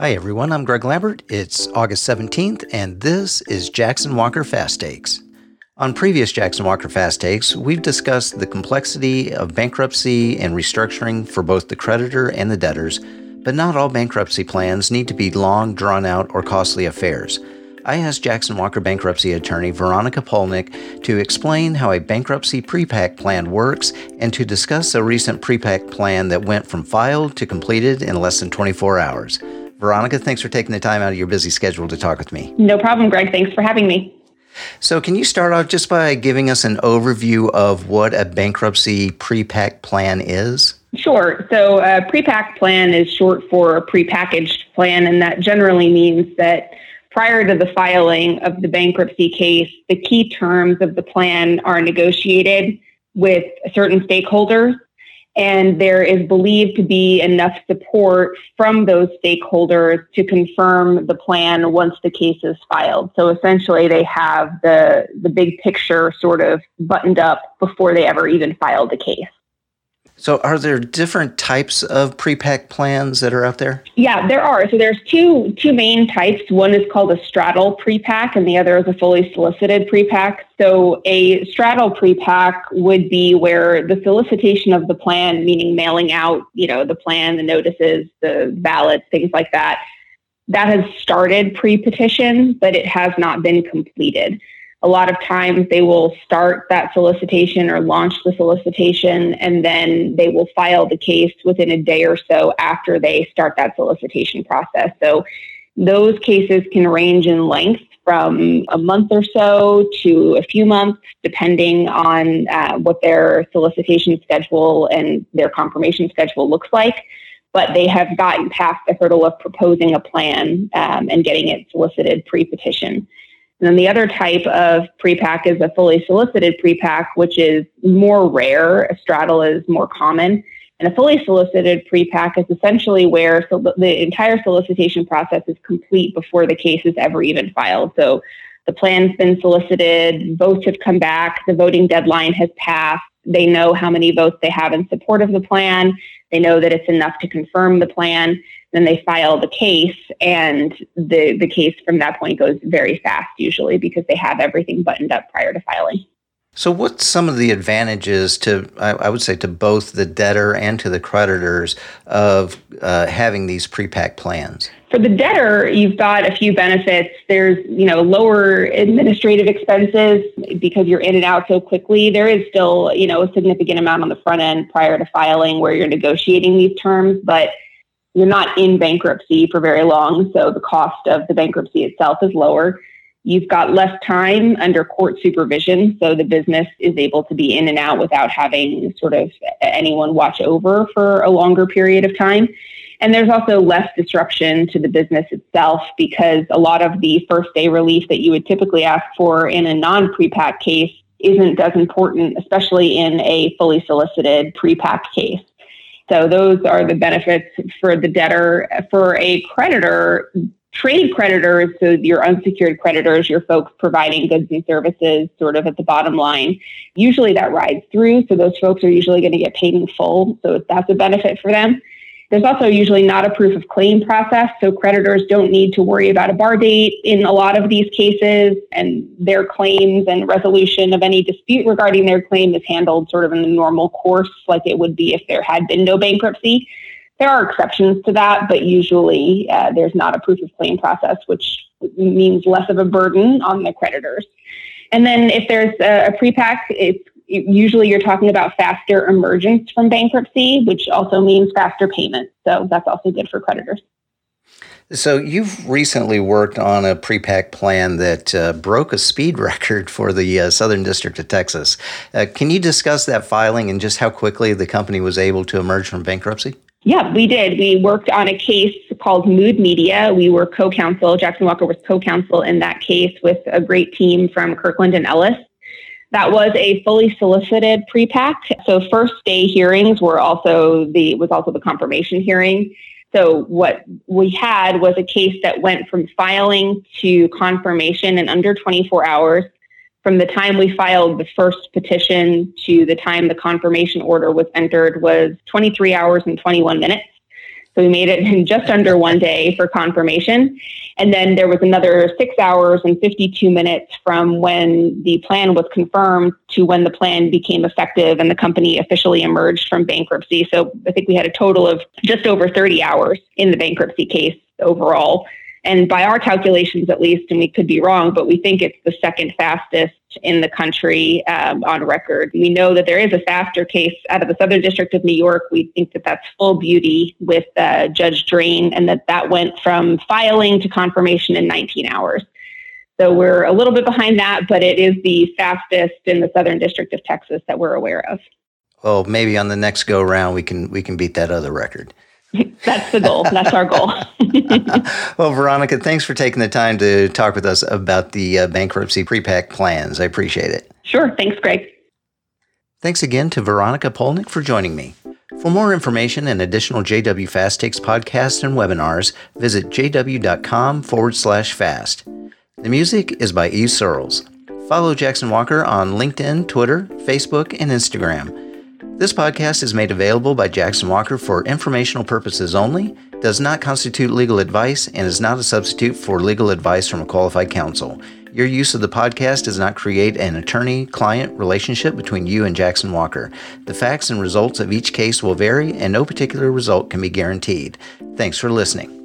Hi, everyone. I'm Greg Lambert. It's August 17th, and this is Jackson Walker Fast Takes. On previous Jackson Walker Fast Takes, we've discussed the complexity of bankruptcy and restructuring for both the creditor and the debtors, but not all bankruptcy plans need to be long, drawn out, or costly affairs. I asked Jackson Walker bankruptcy attorney Veronica Polnick to explain how a bankruptcy prepack plan works and to discuss a recent prepack plan that went from filed to completed in less than 24 hours. Veronica, thanks for taking the time out of your busy schedule to talk with me. No problem, Greg. Thanks for having me. So, can you start off just by giving us an overview of what a bankruptcy prepack plan is? Sure. So, a prepack plan is short for a prepackaged plan, and that generally means that prior to the filing of the bankruptcy case, the key terms of the plan are negotiated with certain stakeholders and there is believed to be enough support from those stakeholders to confirm the plan once the case is filed. So essentially, they have the, the big picture sort of buttoned up before they ever even file the case. So, are there different types of prepack plans that are out there? Yeah, there are. So, there's two two main types. One is called a straddle prepack, and the other is a fully solicited prepack. So, a straddle prepack would be where the solicitation of the plan, meaning mailing out, you know, the plan, the notices, the ballots, things like that, that has started pre-petition, but it has not been completed a lot of times they will start that solicitation or launch the solicitation and then they will file the case within a day or so after they start that solicitation process. So those cases can range in length from a month or so to a few months, depending on uh, what their solicitation schedule and their confirmation schedule looks like. But they have gotten past the hurdle of proposing a plan um, and getting it solicited pre petition. And then the other type of prepack is a fully solicited prepack, which is more rare. A straddle is more common. And a fully solicited prepack is essentially where so the entire solicitation process is complete before the case is ever even filed. So the plan's been solicited, votes have come back, the voting deadline has passed. They know how many votes they have in support of the plan. They know that it's enough to confirm the plan. Then they file the case, and the, the case from that point goes very fast, usually, because they have everything buttoned up prior to filing. So, what's some of the advantages to, I, would say, to both the debtor and to the creditors of uh, having these pre-pack plans? For the debtor, you've got a few benefits. There's, you know, lower administrative expenses because you're in and out so quickly. There is still, you know, a significant amount on the front end prior to filing where you're negotiating these terms, but you're not in bankruptcy for very long, so the cost of the bankruptcy itself is lower. You've got less time under court supervision, so the business is able to be in and out without having sort of anyone watch over for a longer period of time. And there's also less disruption to the business itself because a lot of the first day relief that you would typically ask for in a non prepack case isn't as important, especially in a fully solicited prepack case. So those are the benefits for the debtor. For a creditor, trade creditors, so your unsecured creditors, your folks providing goods and services sort of at the bottom line, usually that rides through. So those folks are usually going to get paid in full. So that's a benefit for them. There's also usually not a proof of claim process, so creditors don't need to worry about a bar date in a lot of these cases, and their claims and resolution of any dispute regarding their claim is handled sort of in the normal course, like it would be if there had been no bankruptcy. There are exceptions to that, but usually uh, there's not a proof of claim process, which means less of a burden on the creditors. And then if there's a, a prepack, it's usually you're talking about faster emergence from bankruptcy, which also means faster payment. So that's also good for creditors. So you've recently worked on a prepack plan that uh, broke a speed record for the uh, Southern District of Texas. Uh, can you discuss that filing and just how quickly the company was able to emerge from bankruptcy? Yeah, we did. We worked on a case called Mood Media. We were co-counsel. Jackson Walker was co-counsel in that case with a great team from Kirkland and Ellis. That was a fully solicited prepack. So first day hearings were also the was also the confirmation hearing. So what we had was a case that went from filing to confirmation in under 24 hours. From the time we filed the first petition to the time the confirmation order was entered was 23 hours and 21 minutes. So we made it in just under one day for confirmation. And then there was another six hours and 52 minutes from when the plan was confirmed to when the plan became effective and the company officially emerged from bankruptcy. So I think we had a total of just over 30 hours in the bankruptcy case overall. And by our calculations, at least, and we could be wrong, but we think it's the second fastest in the country um, on record. We know that there is a faster case out of the Southern District of New York. We think that that's FullBeauty with uh, Judge Drain, and that that went from filing to confirmation in 19 hours. So we're a little bit behind that, but it is the fastest in the Southern District of Texas that we're aware of. Well, maybe on the next go round we can we can beat that other record. That's the goal. That's our goal. well, Veronica, thanks for taking the time to talk with us about the uh, bankruptcy pre-pack plans. I appreciate it. Sure. Thanks, Greg. Thanks again to Veronica Polnick for joining me. For more information and additional JW Fast Takes podcasts and webinars, visit jw.com forward slash fast. The music is by Eve Searles. Follow Jackson Walker on LinkedIn, Twitter, Facebook, and Instagram. This podcast is made available by Jackson Walker for informational purposes only, does not constitute legal advice, and is not a substitute for legal advice from a qualified counsel. Your use of the podcast does not create an attorney client relationship between you and Jackson Walker. The facts and results of each case will vary, and no particular result can be guaranteed. Thanks for listening.